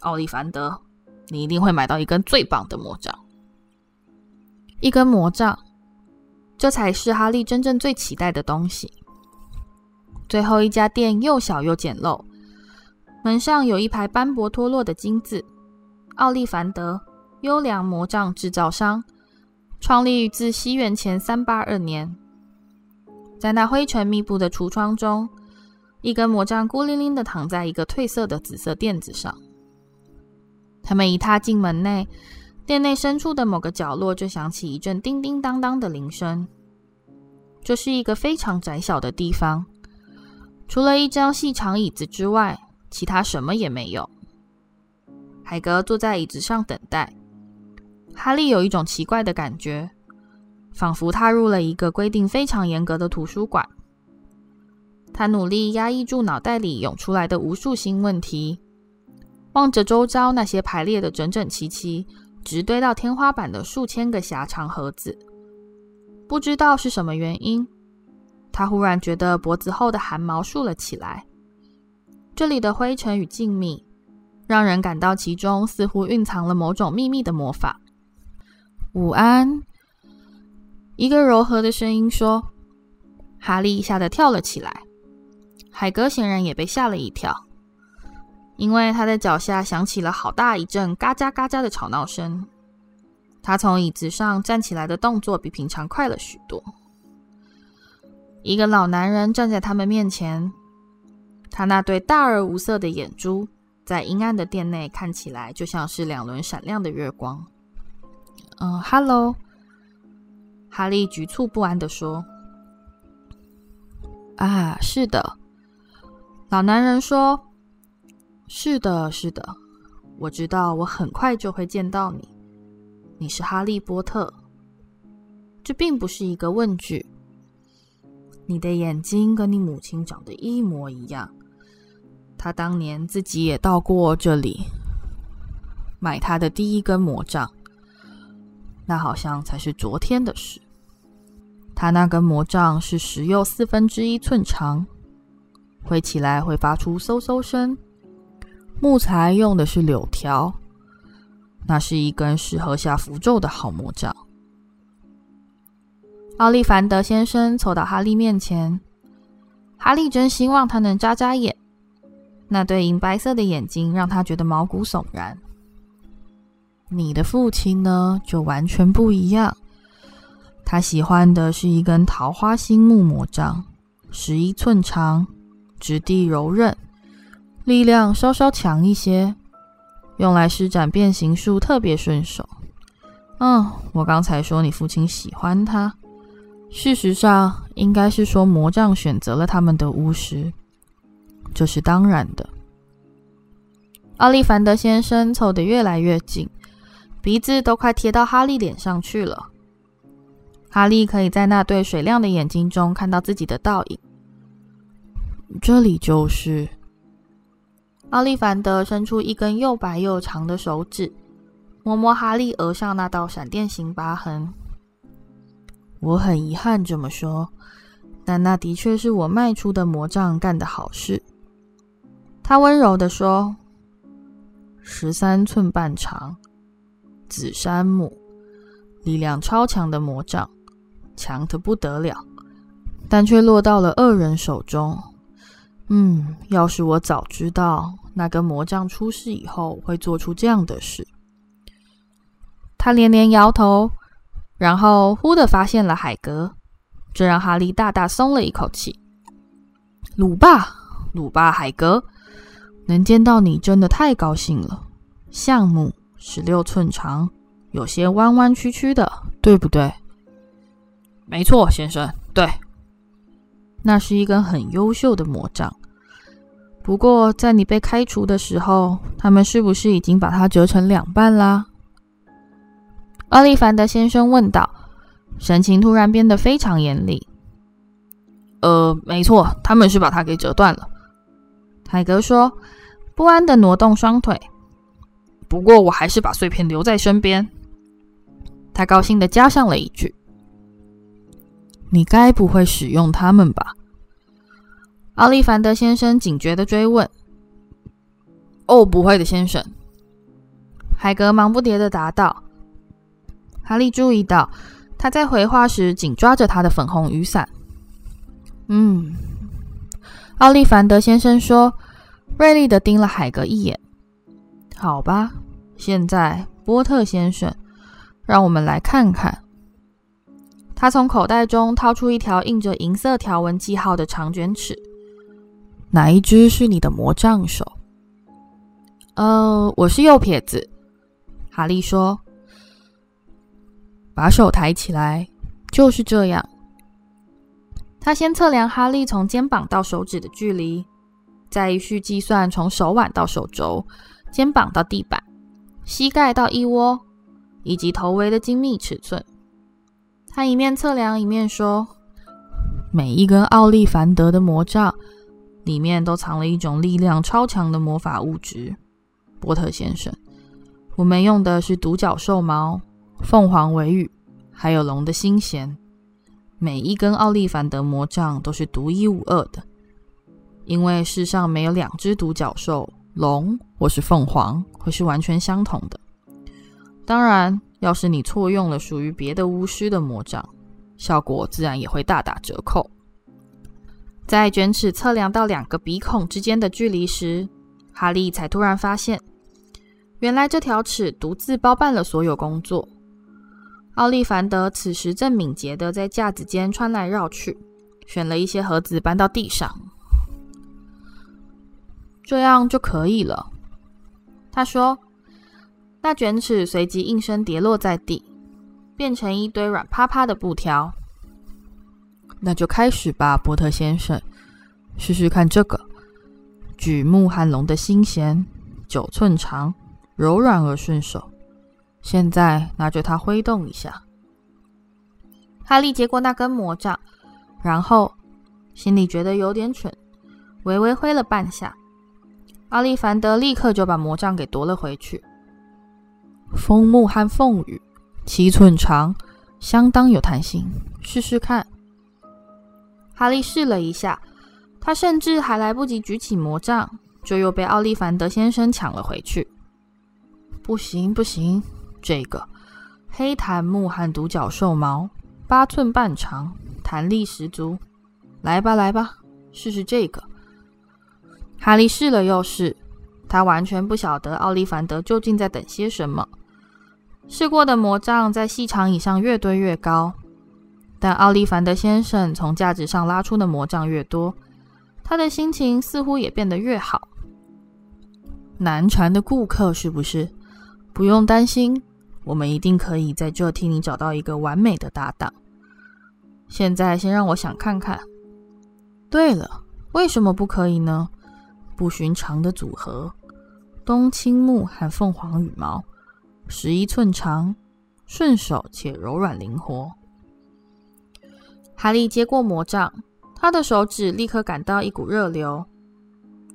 奥利凡德，你一定会买到一根最棒的魔杖。一根魔杖，这才是哈利真正最期待的东西。最后一家店又小又简陋，门上有一排斑驳脱落的金字：“奥利凡德，优良魔杖制造商。”创立自西元前三八二年，在那灰尘密布的橱窗中，一根魔杖孤零零地躺在一个褪色的紫色垫子上。他们一踏进门内，店内深处的某个角落就响起一阵叮叮当当的铃声。这是一个非常窄小的地方，除了一张细长椅子之外，其他什么也没有。海格坐在椅子上等待。哈利有一种奇怪的感觉，仿佛踏入了一个规定非常严格的图书馆。他努力压抑住脑袋里涌出来的无数新问题，望着周遭那些排列的整整齐齐、直堆到天花板的数千个狭长盒子。不知道是什么原因，他忽然觉得脖子后的汗毛竖了起来。这里的灰尘与静谧，让人感到其中似乎蕴藏了某种秘密的魔法。午安，一个柔和的声音说。哈利吓得跳了起来。海格显然也被吓了一跳，因为他的脚下响起了好大一阵嘎吱嘎吱的吵闹声。他从椅子上站起来的动作比平常快了许多。一个老男人站在他们面前，他那对大而无色的眼珠在阴暗的店内看起来就像是两轮闪亮的月光。嗯哈喽，哈利局促不安地说：“啊，是的。”老男人说：“是的，是的，我知道，我很快就会见到你。你是哈利波特。这并不是一个问句。你的眼睛跟你母亲长得一模一样。他当年自己也到过这里，买他的第一根魔杖。”那好像才是昨天的事。他那根魔杖是十又四分之一寸长，挥起来会发出嗖嗖声。木材用的是柳条，那是一根适合下符咒的好魔杖。奥利凡德先生凑到哈利面前，哈利真希望他能眨眨眼，那对银白色的眼睛让他觉得毛骨悚然。你的父亲呢，就完全不一样。他喜欢的是一根桃花心木魔杖，十一寸长，质地柔韧，力量稍稍强一些，用来施展变形术特别顺手。嗯，我刚才说你父亲喜欢他，事实上应该是说魔杖选择了他们的巫师，这是当然的。奥利凡德先生凑得越来越近。鼻子都快贴到哈利脸上去了。哈利可以在那对水亮的眼睛中看到自己的倒影。这里就是。奥利凡德伸出一根又白又长的手指，摸摸哈利额上那道闪电形疤痕。我很遗憾这么说，但那的确是我卖出的魔杖干的好事。他温柔地说：“十三寸半长。”紫杉木，力量超强的魔杖，强得不得了，但却落到了恶人手中。嗯，要是我早知道那根魔杖出事以后会做出这样的事。他连连摇头，然后忽地发现了海格，这让哈利大大松了一口气。鲁霸，鲁霸，海格，能见到你真的太高兴了。项目。十六寸长，有些弯弯曲曲的，对不对？没错，先生，对。那是一根很优秀的魔杖。不过，在你被开除的时候，他们是不是已经把它折成两半啦？奥利凡德先生问道，神情突然变得非常严厉。呃，没错，他们是把它给折断了。海格说，不安地挪动双腿。不过，我还是把碎片留在身边。他高兴地加上了一句：“你该不会使用它们吧？”奥利凡德先生警觉地追问。“哦，不会的，先生。”海格忙不迭地答道。哈利注意到他在回话时紧抓着他的粉红雨伞。“嗯。”奥利凡德先生说，锐利地盯了海格一眼。“好吧，现在，波特先生。”让我们来看看。他从口袋中掏出一条印着银色条纹记号的长卷尺。哪一只是你的魔杖手？呃，我是右撇子。哈利说：“把手抬起来，就是这样。”他先测量哈利从肩膀到手指的距离，再依序计算从手腕到手肘、肩膀到地板、膝盖到腋窝。以及头围的精密尺寸，他一面测量一面说：“每一根奥利凡德的魔杖里面都藏了一种力量超强的魔法物质。”波特先生，我们用的是独角兽毛、凤凰尾羽，还有龙的心弦。每一根奥利凡德魔杖都是独一无二的，因为世上没有两只独角兽、龙或是凤凰会是完全相同的。当然，要是你错用了属于别的巫师的魔杖，效果自然也会大打折扣。在卷尺测量到两个鼻孔之间的距离时，哈利才突然发现，原来这条尺独自包办了所有工作。奥利凡德此时正敏捷地在架子间穿来绕去，选了一些盒子搬到地上。这样就可以了，他说。那卷尺随即应声跌落在地，变成一堆软趴趴的布条。那就开始吧，波特先生，试试看这个举木和龙的心弦，九寸长，柔软而顺手。现在拿着它挥动一下。哈利接过那根魔杖，然后心里觉得有点蠢，微微挥了半下。奥利凡德立刻就把魔杖给夺了回去。枫木和凤羽，七寸长，相当有弹性。试试看。哈利试了一下，他甚至还来不及举起魔杖，就又被奥利凡德先生抢了回去。不行，不行，这个黑檀木和独角兽毛，八寸半长，弹力十足。来吧，来吧，试试这个。哈利试了又试，他完全不晓得奥利凡德究竟在等些什么。试过的魔杖在细长椅上越堆越高，但奥利凡德先生从架子上拉出的魔杖越多，他的心情似乎也变得越好。难缠的顾客是不是？不用担心，我们一定可以在这替你找到一个完美的搭档。现在先让我想看看。对了，为什么不可以呢？不寻常的组合：冬青木和凤凰羽毛。十一寸长，顺手且柔软灵活。哈利接过魔杖，他的手指立刻感到一股热流。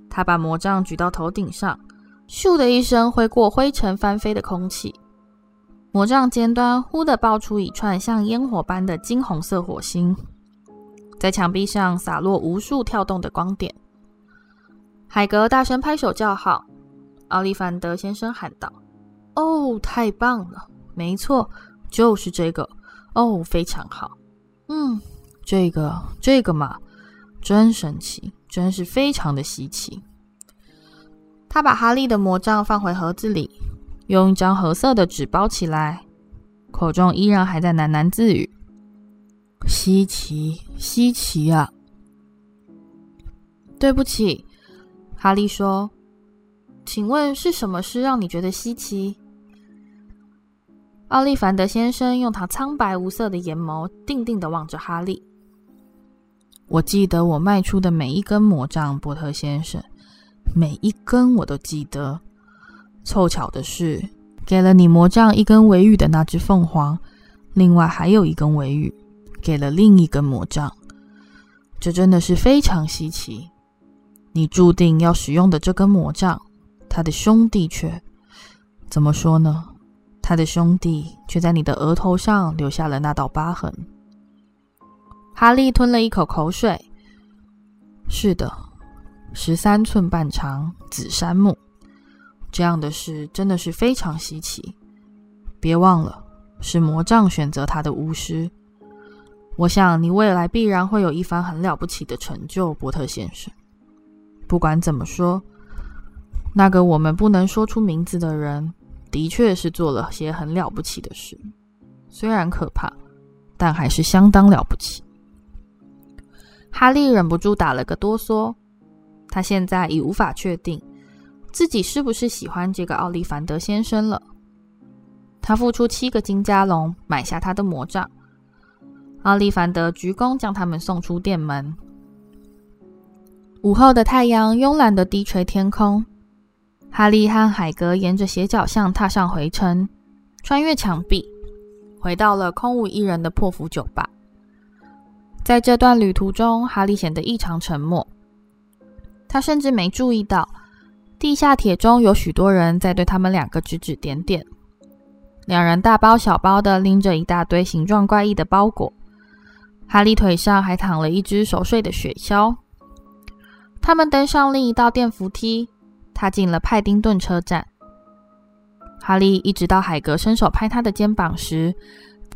他把魔杖举到头顶上，咻的一声挥过灰尘翻飞的空气。魔杖尖端忽地爆出一串像烟火般的金红色火星，在墙壁上洒落无数跳动的光点。海格大声拍手叫好，奥利凡德先生喊道。哦，太棒了！没错，就是这个。哦，非常好。嗯，这个，这个嘛，真神奇，真是非常的稀奇。他把哈利的魔杖放回盒子里，用一张褐色的纸包起来，口中依然还在喃喃自语：“稀奇，稀奇啊！”对不起，哈利说：“请问是什么事让你觉得稀奇？”奥利凡德先生用他苍白无色的眼眸定定地望着哈利。我记得我卖出的每一根魔杖，波特先生，每一根我都记得。凑巧的是，给了你魔杖一根尾羽的那只凤凰，另外还有一根尾羽，给了另一根魔杖。这真的是非常稀奇。你注定要使用的这根魔杖，他的兄弟却怎么说呢？他的兄弟却在你的额头上留下了那道疤痕。哈利吞了一口口水。是的，十三寸半长紫杉木，这样的事真的是非常稀奇。别忘了，是魔杖选择他的巫师。我想你未来必然会有一番很了不起的成就，波特先生。不管怎么说，那个我们不能说出名字的人，的确是做了些很了不起的事，虽然可怕，但还是相当了不起。哈利忍不住打了个哆嗦，他现在已无法确定自己是不是喜欢这个奥利凡德先生了。他付出七个金加龙买下他的魔杖。奥利凡德鞠躬，将他们送出店门。午后的太阳慵懒地低垂天空。哈利和海格沿着斜角巷踏上回程，穿越墙壁，回到了空无一人的破釜酒吧。在这段旅途中，哈利显得异常沉默。他甚至没注意到，地下铁中有许多人在对他们两个指指点点。两人大包小包地拎着一大堆形状怪异的包裹。哈利腿上还躺了一只熟睡的雪橇。他们登上另一道电扶梯，踏进了派丁顿车站。哈利一直到海格伸手拍他的肩膀时，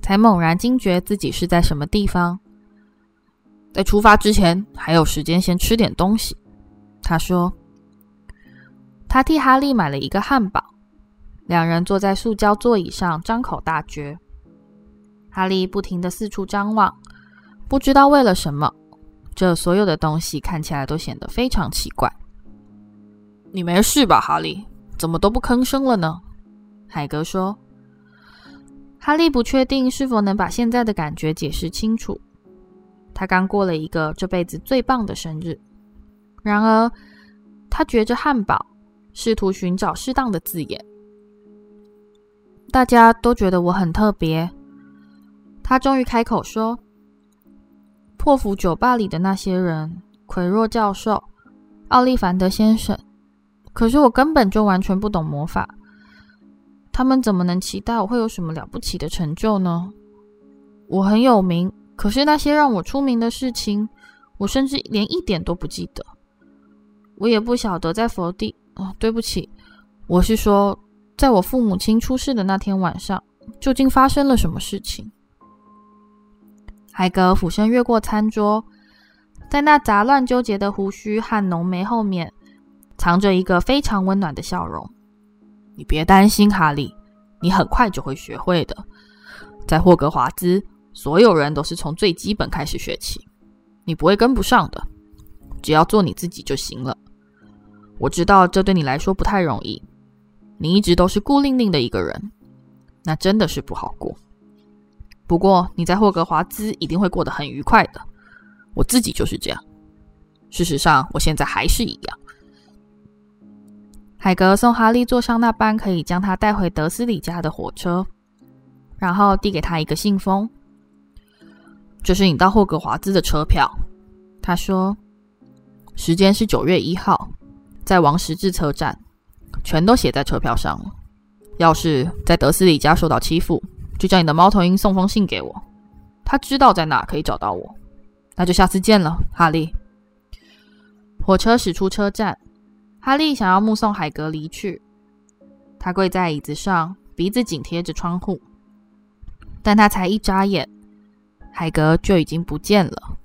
才猛然惊觉自己是在什么地方。在出发之前，还有时间先吃点东西。他说：“他替哈利买了一个汉堡。”两人坐在塑胶座椅上，张口大嚼。哈利不停地四处张望。不知道为了什么，这所有的东西看起来都显得非常奇怪。你没事吧，哈利？怎么都不吭声了呢？海格说。哈利不确定是否能把现在的感觉解释清楚。他刚过了一个这辈子最棒的生日。然而，他嚼着汉堡，试图寻找适当的字眼。大家都觉得我很特别。他终于开口说。破釜酒吧里的那些人，奎若教授、奥利凡德先生，可是我根本就完全不懂魔法。他们怎么能期待我会有什么了不起的成就呢？我很有名，可是那些让我出名的事情，我甚至连一点都不记得。我也不晓得在佛地……哦，对不起，我是说，在我父母亲出事的那天晚上，究竟发生了什么事情。海格俯身越过餐桌，在那杂乱纠结的胡须和浓眉后面，藏着一个非常温暖的笑容。你别担心，哈利，你很快就会学会的。在霍格华兹，所有人都是从最基本开始学起，你不会跟不上的。只要做你自己就行了。我知道这对你来说不太容易，你一直都是孤零零的一个人，那真的是不好过。不过你在霍格华兹一定会过得很愉快的，我自己就是这样。事实上，我现在还是一样。海格送哈利坐上那班可以将他带回德斯里家的火车，然后递给他一个信封。这是你到霍格华兹的车票，他说，时间是九月一号，在王十字车站，全都写在车票上了。要是在德斯里家受到欺负，就叫你的猫头鹰送封信给我，他知道在哪可以找到我。那就下次见了，哈利。火车驶出车站，哈利想要目送海格离去。他跪在椅子上，鼻子紧贴着窗户，但他才一眨眼，海格就已经不见了。